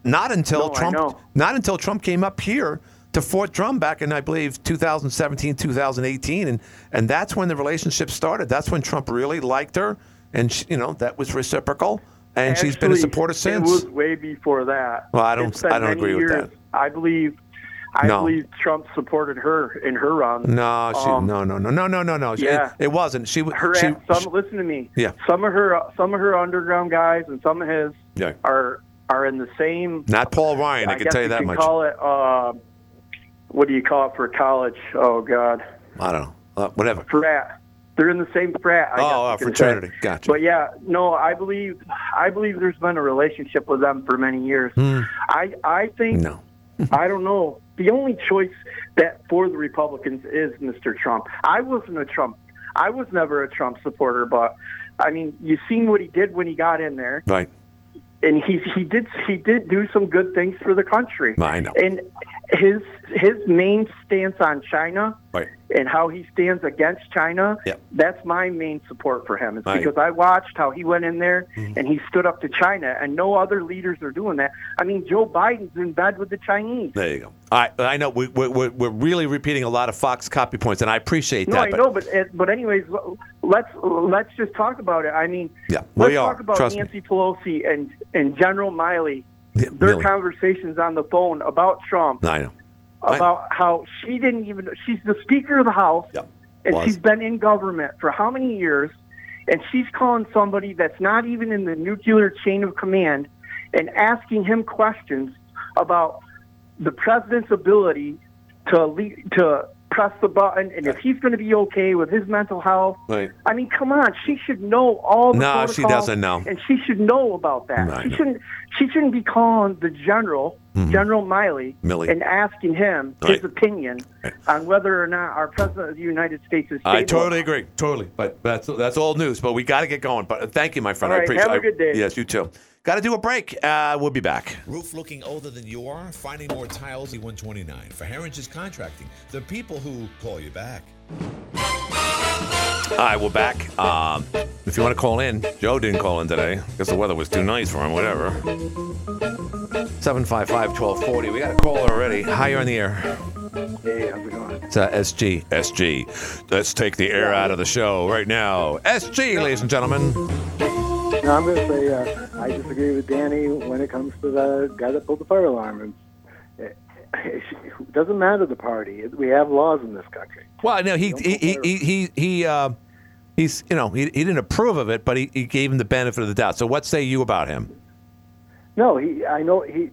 Not until No, Trump. Not until Trump came up here to Fort Drum back in I believe 2017, 2018, and and that's when the relationship started. That's when Trump really liked her, and she, you know that was reciprocal. And she's been a Actually, supporter It since. was way before that. Well, I don't- I don't agree with that. I believe. I No. believe Trump supported her in her run. no, she, Um, no, no, no, no, no, no, no. Yeah. It, it wasn't. She was. her She, some listen to me. Yeah. Some of her some of her underground guys and some of his Yeah. are are in the same. Not Paul Ryan. I, can guess tell you that can much. Call it. Uh, what do you call it for college? Oh God, I don't know. Uh, whatever. frat. They're in the same frat. I Oh, uh, you fraternity. say. Gotcha. But yeah, no, I believe I believe there's been a relationship with them for many years. Hmm. I I think No. I don't know. The only choice that for the Republicans is Mr. Trump. I wasn't a Trump. I was never a Trump supporter, but I mean, you seen what he did when he got in there, Right. and he he did he did do some good things for the country. I know. And his his main stance on China Right. and how he stands against China. That's my main support for him. It's Right. because I watched how he went in there Mm-hmm. and he stood up to China, and no other leaders are doing that. I mean, Joe Biden's in bed with the Chinese. There you go. Right, I know we, we, we're, we're really repeating a lot of Fox copy points, and I appreciate No, that. No, I but know, but but anyways, let's let's just talk about it. I mean, Yeah, let's we are. talk about Trust me. Nancy Pelosi and and General Miley. Their conversations on the phone about Trump, I know. I- about how she didn't even. She's the Speaker of the House, and was. she's been in government for how many years? And she's calling somebody that's not even in the nuclear chain of command and asking him questions about the president's ability to lead, to press the button and if he's going to be okay with his mental health. Right. I mean, come on, she should know all the No, she doesn't know. and she should know about that. No, she shouldn't. She shouldn't be calling the general, Mhm. General Miley, Milley. and asking him Right. his opinion on whether or not our president of the United States is. I totally agree. Totally. But that's that's old news. But we got to get going. But thank you, my friend. All I appreciate have a I- good day. Yes, you too. Got to do a break. Uh, we'll be back. Roof looking older than you are? Finding more tiles, E129. For Herringer's Contracting, the people who call you back. All right, we're back. Um, if you want to call in, Joe didn't call in today because the weather was too nice for him. Whatever. 755-1240. We got a caller already. Hi, you're on the air. Hey, how's it going? It's uh, SG. SG. Let's take the air out of the show right now. SG, ladies and gentlemen. No, I'm going to say uh, I disagree with Danny when it comes to the guy that pulled the fire alarm. It, it doesn't matter the party. We have laws in this country. Well, no, he he he he he, he uh, he's you know he, he didn't approve of it, but he, he gave him the benefit of the doubt. So what say you about him? No, he. I know he.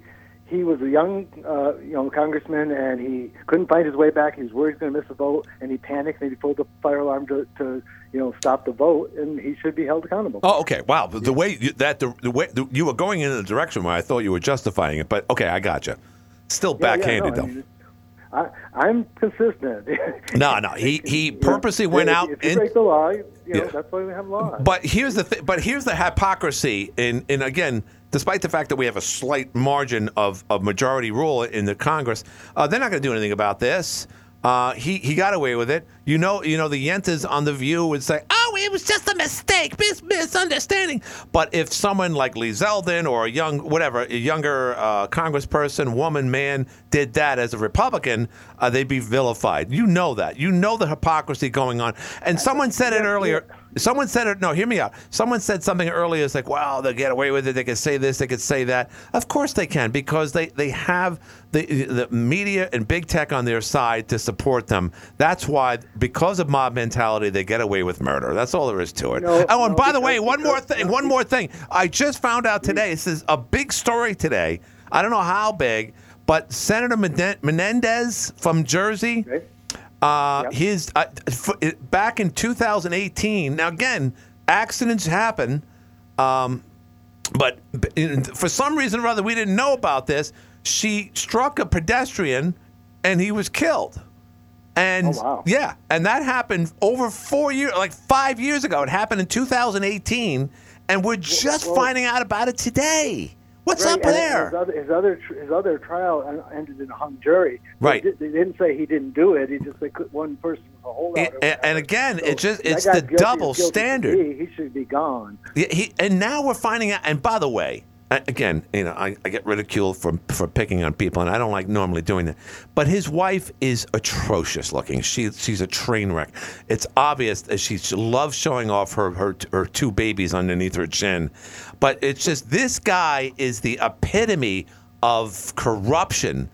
He was a young, uh, you know, congressman, and he couldn't find his way back. He was worried he was going to miss a vote, and he panicked and he pulled the fire alarm to, to, you know, stop the vote, and he should be held accountable. Oh, okay. Wow, the, the way you, that the, the way the, you were going in the direction where I thought you were justifying it, but okay, I got you. Still Yeah, yeah, backhanded no, I though. mean, I, I'm consistent. no, no, he he purposely went if, out If you and break the law, you know, Yeah. that's why we have laws. But here's the th- but here's the hypocrisy in in again, despite the fact that we have a slight margin of, of majority rule in the Congress, uh, they're not going to do anything about this. Uh, he he got away with it. You know, you know the Yentas on the View would say, "Oh, it was just a mistake, mis- misunderstanding." But if someone like Lee Zeldin or a young whatever, a younger uh, Congressperson, woman, man, did that as a Republican, uh, they'd be vilified. You know that. You know the hypocrisy going on. And someone said it earlier. Someone said it. No, hear me out. Someone said something earlier. It's like, wow, they'll get away with it. They could say this. They could say that. Of course they can because they they have the the media and big tech on their side to support them. That's why, because of mob mentality, they get away with murder. That's all there is to it. No, oh, and no, by the way, one more thing. One more thing. I just found out today. This is a big story today. I don't know how big, but Senator Menendez from Jersey. Uh, his uh, back in 2018. Now again, accidents happen, um, but for some reason or other, we didn't know about this. She struck a pedestrian, and he was killed. And oh, yeah, and that happened over four years, like five years ago. It happened in 2018, and we're just well- finding out about it today. What's Right, up there? His other, his other his other trial ended in a hung jury. Right. They, they didn't say he didn't do it. He just said could- one person was a holdout. And, and- and again, it's just it's the guilty double standard. be. He should be gone. Yeah, he, and now we're finding out. And by the way, again, you know, I, I get ridiculed for for picking on people, and I don't like normally doing that. But his wife is atrocious looking. She she's a train wreck. It's obvious that she loves showing off her her her two babies underneath her chin. But it's just this guy is the epitome of corruption.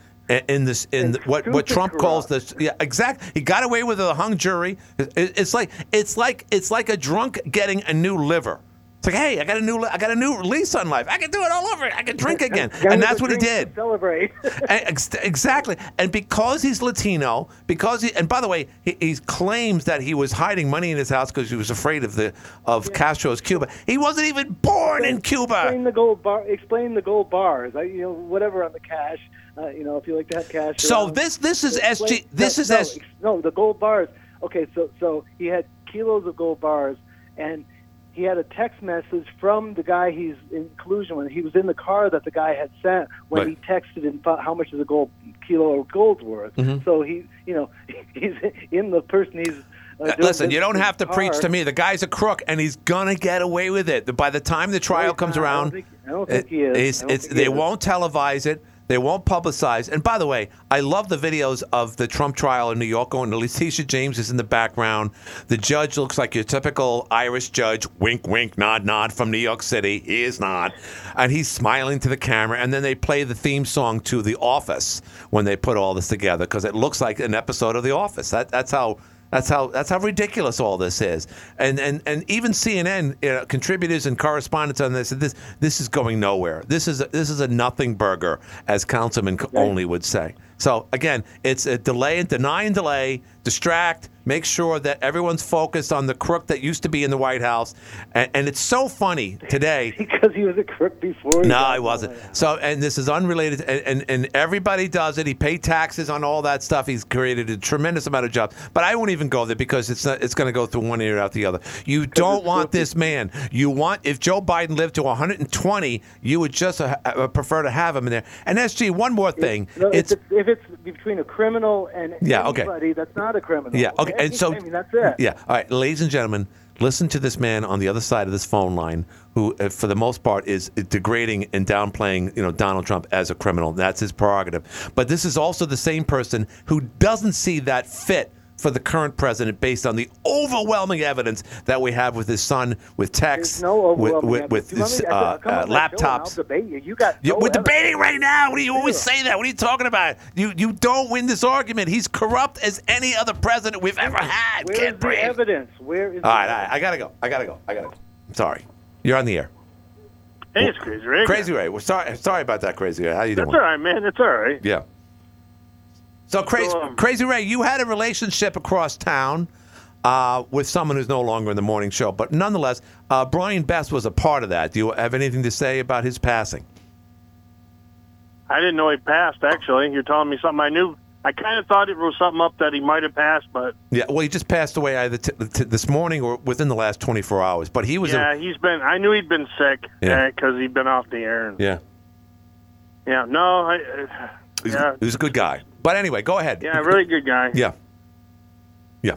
In this, in what what Trump calls this, yeah, exact. He got away with a hung jury. It- It's like it's like it's like a drunk getting a new liver. It's like, hey, I got a new, I got a new lease on life. I can do it all over. I can drink again, and that's what he did. Celebrate. And ex- exactly, and because he's Latino, because he, and by the way, he, he claims that he was hiding money in his house because he was afraid of the of Castro's Cuba. He wasn't even born in Cuba. Explain the gold bar. Explain the gold bars. I, you know, whatever on the cash. Uh, you know, if you like to have cash. So around. this this is Explain- SG. This no, is no, S. No, the gold bars. Okay, so so he had kilos of gold bars, and he had a text message from the guy he's in collusion with. He was in the car that the guy had sent when Right. he texted and found how much is a gold kilo of gold's worth. Mhm. So he, you know, he's in the person he's. Uh, Listen, you don't have to car. preach to me. The guy's a crook, and he's gonna get away with it. By the time the trial comes not. I don't around, think- I don't think it- he is. it's- it's- think he they is. won't televise it. They won't publicize. And by the way, I love the videos of the Trump trial in New York. Going, Letitia James is in the background. The judge looks like your typical Irish judge. Wink, wink, nod, nod from New York City. He is not, and he's smiling to the camera. And then they play the theme song to The Office when they put all this together because it looks like an episode of The Office. That, that's how that's how that's how ridiculous all this is. And and and even CNN you uh, know, contributors and correspondents on this this this is going nowhere. This is a, this is a nothing burger, as Councilman only would say. So again, it's a delay and deny and delay, distract, make sure that everyone's focused on the crook that used to be in the White House. And, and it's so funny today. because he was a crook before. No, got I in the wasn't. So, and this is unrelated, and, and, and everybody does it. He paid taxes on all that stuff. He's created a tremendous amount of jobs. But I won't even go there because it's not, it's going to go through one ear out the other. You don't want this man. You want if Joe Biden lived to 120, you would just uh, uh, prefer to have him in there. And SG, one more thing. No, if it's it's if between a criminal and Yeah, okay. anybody that's not a criminal. Yeah. Okay. And so, I mean, that's it. Yeah. All right, ladies and gentlemen, listen to this man on the other side of this phone line, who, uh, for the most part, is degrading and downplaying, you know, Donald Trump as a criminal. That's his prerogative. But this is also the same person who doesn't see that fit for the current president based on the overwhelming evidence that we have with his son, with texts, no with, with, with evidence. his You me- uh, uh, on my show and I'll laptops. you. You got You- no we're evidence. debating right now. What do you always Yeah. say that? What are you talking about? You you don't win this argument. He's corrupt as any other president we've ever had. Where's Can't the breathe. evidence? Where is All the right, all right, I gotta go. I gotta go. I gotta go. I'm sorry. You're on the air. Hey, it's Crazy Ray. Crazy Ray. We're sorry. Sorry about that, Crazy Ray. How are you doing? That's all right, man. That's all right. Yeah. So crazy, um, Crazy Ray, you had a relationship across town uh, with someone who's no longer in the morning show, but nonetheless, uh, Brian Best was a part of that. Do you have anything to say about his passing? I didn't know he passed. Actually, you're telling me something I knew. I kind of thought it was something up that he might have passed, but Yeah. Well, he just passed away either t- t- this morning or within the last 24 hours. But he was yeah, a he's been. I knew he'd been sick Yeah. because he'd been off the air. And, yeah. yeah, no, I, uh, He's, yeah, he was a good guy. But anyway, go ahead. yeah, really good guy. Yeah. Yeah.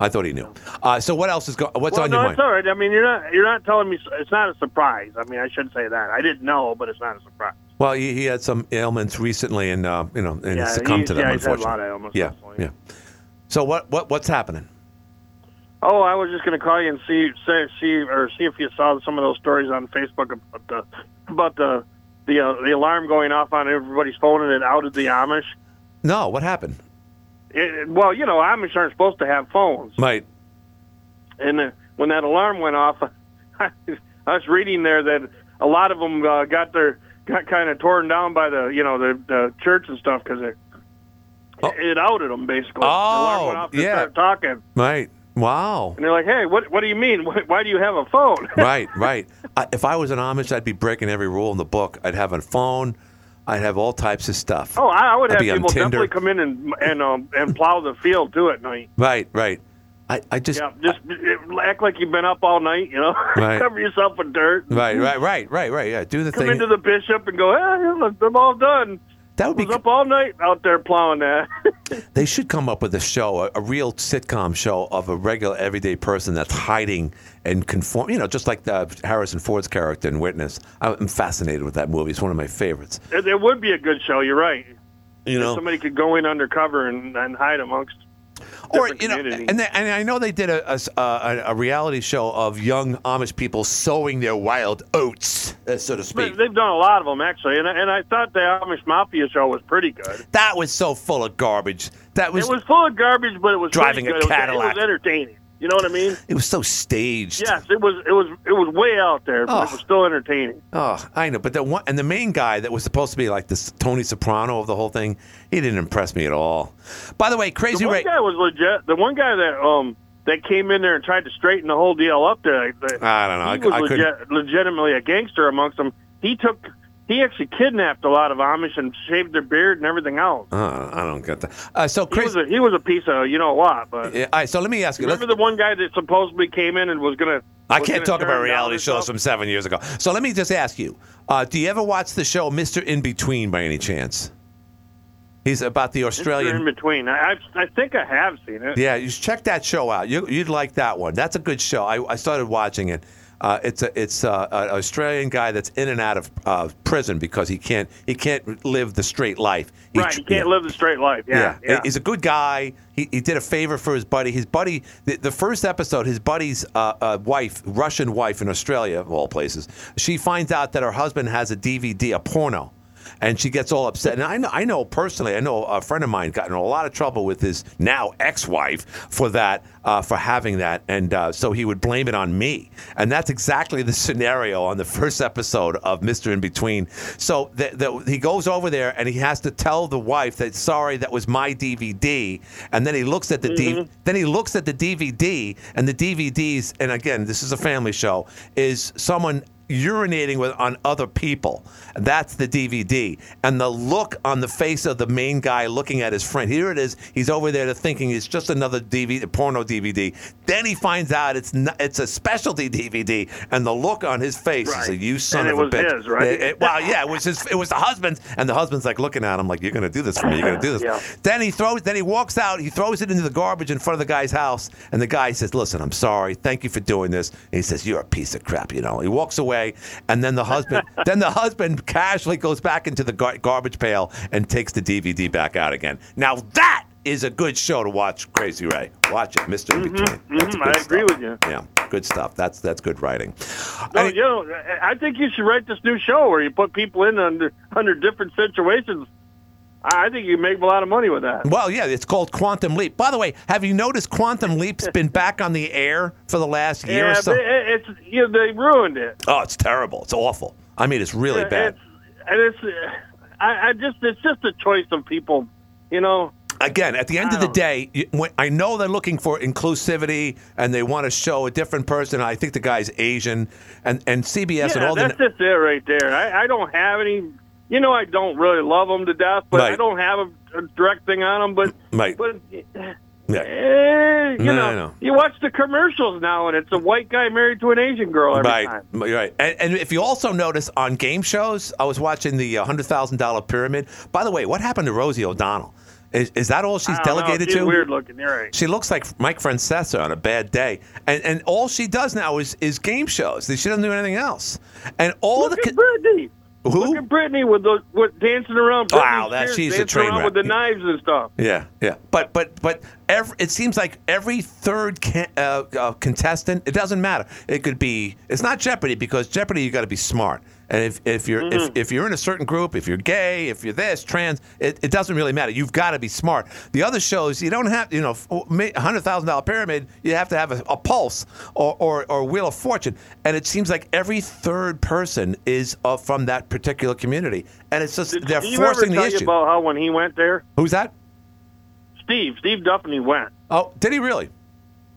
I thought he knew. Uh, so what else is go- what's well, on no, your it's mind? all right. I mean, you're not you're not telling me it's not a surprise. I mean, I should say that. I didn't know, but it's not a surprise. Well, he, he had some ailments recently, and uh, you know, and Yeah, succumbed to them. yeah, he's had a unfortunately. lot of ailments, Yeah, definitely. yeah. So what what what's happening? Oh, I was just going to call you and see say, see or see if you saw some of those stories on Facebook about the about the the uh, the alarm going off on everybody's phone and it outed the Amish. No, what happened? It, well, you know, Amish aren't supposed to have phones, Right. and uh, when that alarm went off, I was reading there that a lot of them uh, got their got kind of torn down by the you know the, the church and stuff because it it outed them basically. the alarm went Oh, off and yeah. talking, Right. Wow. and they're like, "Hey, what what do you mean? Why, why do you have a phone?" right. Right. I, if I was an Amish, I'd be breaking every rule in the book. I'd have a phone. I'd have all types of stuff. Oh, I, I would I'd have people Tinder. definitely come in and and um, and plow the field too at night. Right. Right. I, I just. yeah, just uh, act like you've been up all night. You know, Right. cover yourself with dirt. Right. Right. Right. Right. Right. Yeah. Do the Come thing. Come into the bishop and go, "Hey, I'm all done." That would be was up all night out there plowing that. They should come up with a show, a, a real sitcom show of a regular everyday person that's hiding and conform. You know, just like the Harrison Ford's character in Witness. I'm fascinated with that movie. It's one of my favorites. it, it would be a good show. You're right. You If know, somebody could go in undercover and, and hide amongst. or you know, and, they, and I know they did a a reality show of young Amish people sowing their wild oats, uh, so to speak. They've done a lot of them actually, and I- and I thought the Amish Mafia show was pretty good. That was so full of garbage. That was it was full of garbage, but it was Driving a good. It was- Cadillac. It was entertaining. You know what I mean? it was so staged. Yes, it was. It was. It was way out there, but Oh. it was still entertaining. Oh, I know, but the one and the main guy that was supposed to be like this Tony Soprano of the whole thing, he didn't impress me at all. By the way, Crazy the one Ray. guy was legit. The one guy that um that came in there and tried to straighten the whole deal up there. the- I don't know. He I- was I couldn't- legitimately a gangster amongst them. He took he actually kidnapped a lot of Amish and shaved their beard and everything else. Uh, I don't get that. Uh, so He was a he was a piece of you know what, but Yeah, all right, so let me ask you. remember the one guy that supposedly came in and was gonna. I was can't gonna talk about reality shows from seven years ago. So let me just ask you: uh, Do you ever watch the show Mister In Between by any chance? He's about the Australian. in between. I I I think I have seen it. Yeah, you should check that show out. You, you'd like that one. That's a good show. I, I started watching it. Uh, it's a it's a, an Australian guy that's in and out of uh, prison because he can't he can't live the straight life. He right, you can't live the straight life. Yeah, yeah. He's a good guy. He, he did a favor for his buddy. His buddy, the, the first episode, his buddy's uh, uh, wife, Russian wife in Australia, of all places, she finds out that her husband has a DVD, a porno. And she gets all upset. And I know, I know personally, I know a friend of mine got in a lot of trouble with his now ex-wife for that, uh, for having that, and uh, so he would blame it on me. And that's exactly the scenario on the first episode of Mister In Between. So the, the, he goes over there and he has to tell the wife that sorry, that was my DVD. And then he looks at the D, then he looks at the DVD, and the DVDs. And again, this is a family show. Is someone urinating with on other people. That's the DVD. And the look on the face of the main guy looking at his friend. Here it is. He's over there thinking it's just another DVD, porno DVD. Then he finds out it's not, it's a specialty DVD, and the look on his face is a you son And of it a was bitch. his, right? It- it- well, yeah, it was his. It was the husband's, and the husband's like looking at him like, "You're going to do this for me. You're going to do this." Yeah. Then he throws. Then he walks out. He throws it into the garbage in front of the guy's house, and the guy says, "Listen, I'm sorry. Thank you for doing this." And he says, "You're a piece of crap." You know. He walks away, and then the husband, then the husband casually goes back into the gar- garbage pail and takes the DVD back out again. Now that is a good show to watch. Crazy Ray, watch it, Mister In Between. Mhm, good I agree stuff. with you. Yeah, good stuff. That's that's good writing. No, you know, I I think you should write this new show where you put people in under under different situations. I think you make a lot of money with that. Well, yeah, it's called Quantum Leap. By the way, have you noticed Quantum Leap's been back on the air for the last year yeah, or so? it's you know, they ruined it. Oh, it's terrible. It's awful. I mean, it's really Yeah, bad. It's, and it's, I, I just, it's just a choice of people. You know, Again, at the end of the um, day, I know they're looking for inclusivity and they want to show a different person. I think the guy's Asian, and and CBS and yeah, all that's the just it right there. I, I don't have any. You know, I don't really love them to death, but I don't have a, a direct thing on them. But Right. but Yeah. eh, you No, know, you watch the commercials now, and it's a white guy married to an Asian girl every right, time. right. And, and if you also notice on game shows, I was watching the uh, hundred thousand dollar pyramid. By the way, what happened to Rosie O'Donnell? Is, is that all she's I don't know, delegated she's to? Weird looking. Right. She looks like Mike Francesa on a bad day, and and all she does now is is game shows. She doesn't do anything else. And all Look the at Brittany. Who? Look at Brittany with the with dancing around. Wow, that- Spears she's a train wreck. with the knives and stuff. Yeah, yeah. But but but every, it seems like every third ca- uh, uh, contestant, it doesn't matter. It could be. It's not Jeopardy because Jeopardy you got to be smart. And if, if you're if, if you're in a certain group, if you're gay, if you're this trans, it, it doesn't really matter. You've got to be smart. The other shows you don't have. You know, a hundred thousand dollar pyramid. You have to have a, a pulse or, or or Wheel of Fortune. And it seems like every third person is uh, from that particular community. And it's just they're Did ever forcing the tell you issue. about how when he went there, Who's that? Steve, Steve Duffney went. Oh, did he really?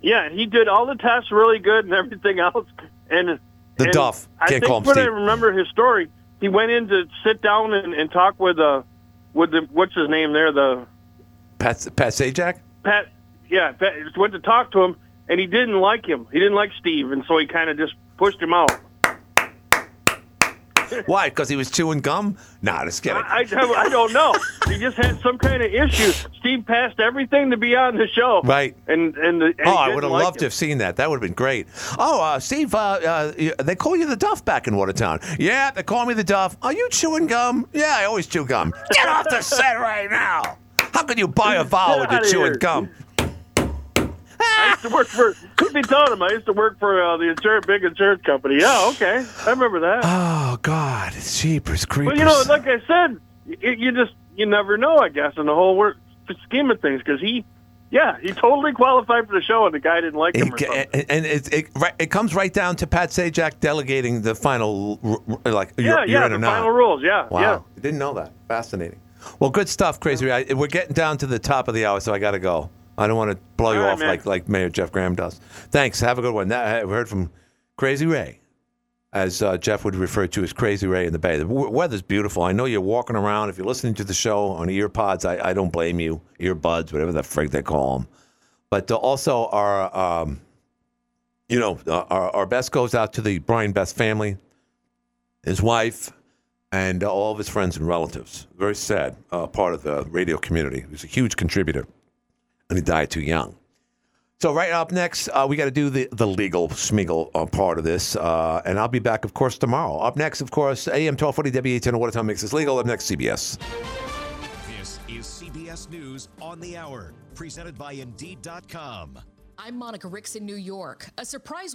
Yeah, he did all the tests really good and everything else. And The and Duff. I Can't think call him when I remember his story, he went in to sit down and, and talk with uh with the what's his name there the Pat Pat Sajak. Pat. Yeah, Pat, went to talk to him and he didn't like him. He didn't like Steve, and so he kind of just pushed him out. Why? Because he was chewing gum? Nah, just kidding. I, I, I don't know. He just had some kind of issue. Steve passed everything to be on the show. Right. And and, the, and oh, I would have like loved to have seen that. That would have been great. Oh, uh, Steve, uh, uh, they call you the Duff back in Watertown. Yeah, they call me the Duff. Are you chewing gum? Yeah, I always chew gum. Get off the set right now. How could you buy a vowel when you're chewing here. gum? I used to work for. Could be him I used to work for uh, the insurance, big insurance company. Yeah, okay, I remember that. Oh God, it's jeepers creepers. But you know, like I said, you, you just you never know. I guess in the whole work, scheme of things, because he, yeah, he totally qualified for the show, and the guy didn't like him. It, and it, it, it comes right down to Pat Sajak delegating the final, like yeah, you're, you're yeah, in the final rules. Yeah, Wow, yeah. I didn't know that. Fascinating. Well, good stuff, Crazy. I- We're getting down to the top of the hour, so I got to go. I don't want to blow you right, off man. like like Mayor Jeff Graham does. Thanks. Have a good one. That, we heard from Crazy Ray. as uh, Jeff would refer to as Crazy Ray in the Bay. The w- weather's beautiful. I know you're walking around. If you're listening to the show on ear pods, I, I don't blame you. Earbuds, whatever the frig they call them. But uh, also, our, um, you know, uh, our, our best goes out to the Brian Best family, his wife, and all of his friends and relatives. Very sad uh, part of the radio community. He was a huge contributor, and he died too young. So right up next, uh, we got to do the, the legal smeagol uh, part of this, uh, and I'll be back, of course, tomorrow. Up next, of course, AM 1240 WATN What Time Makes This Legal. Up next, CBS. This is CBS News on the Hour, presented by Indeed.com. I'm Monica Ricks in New York. A surprise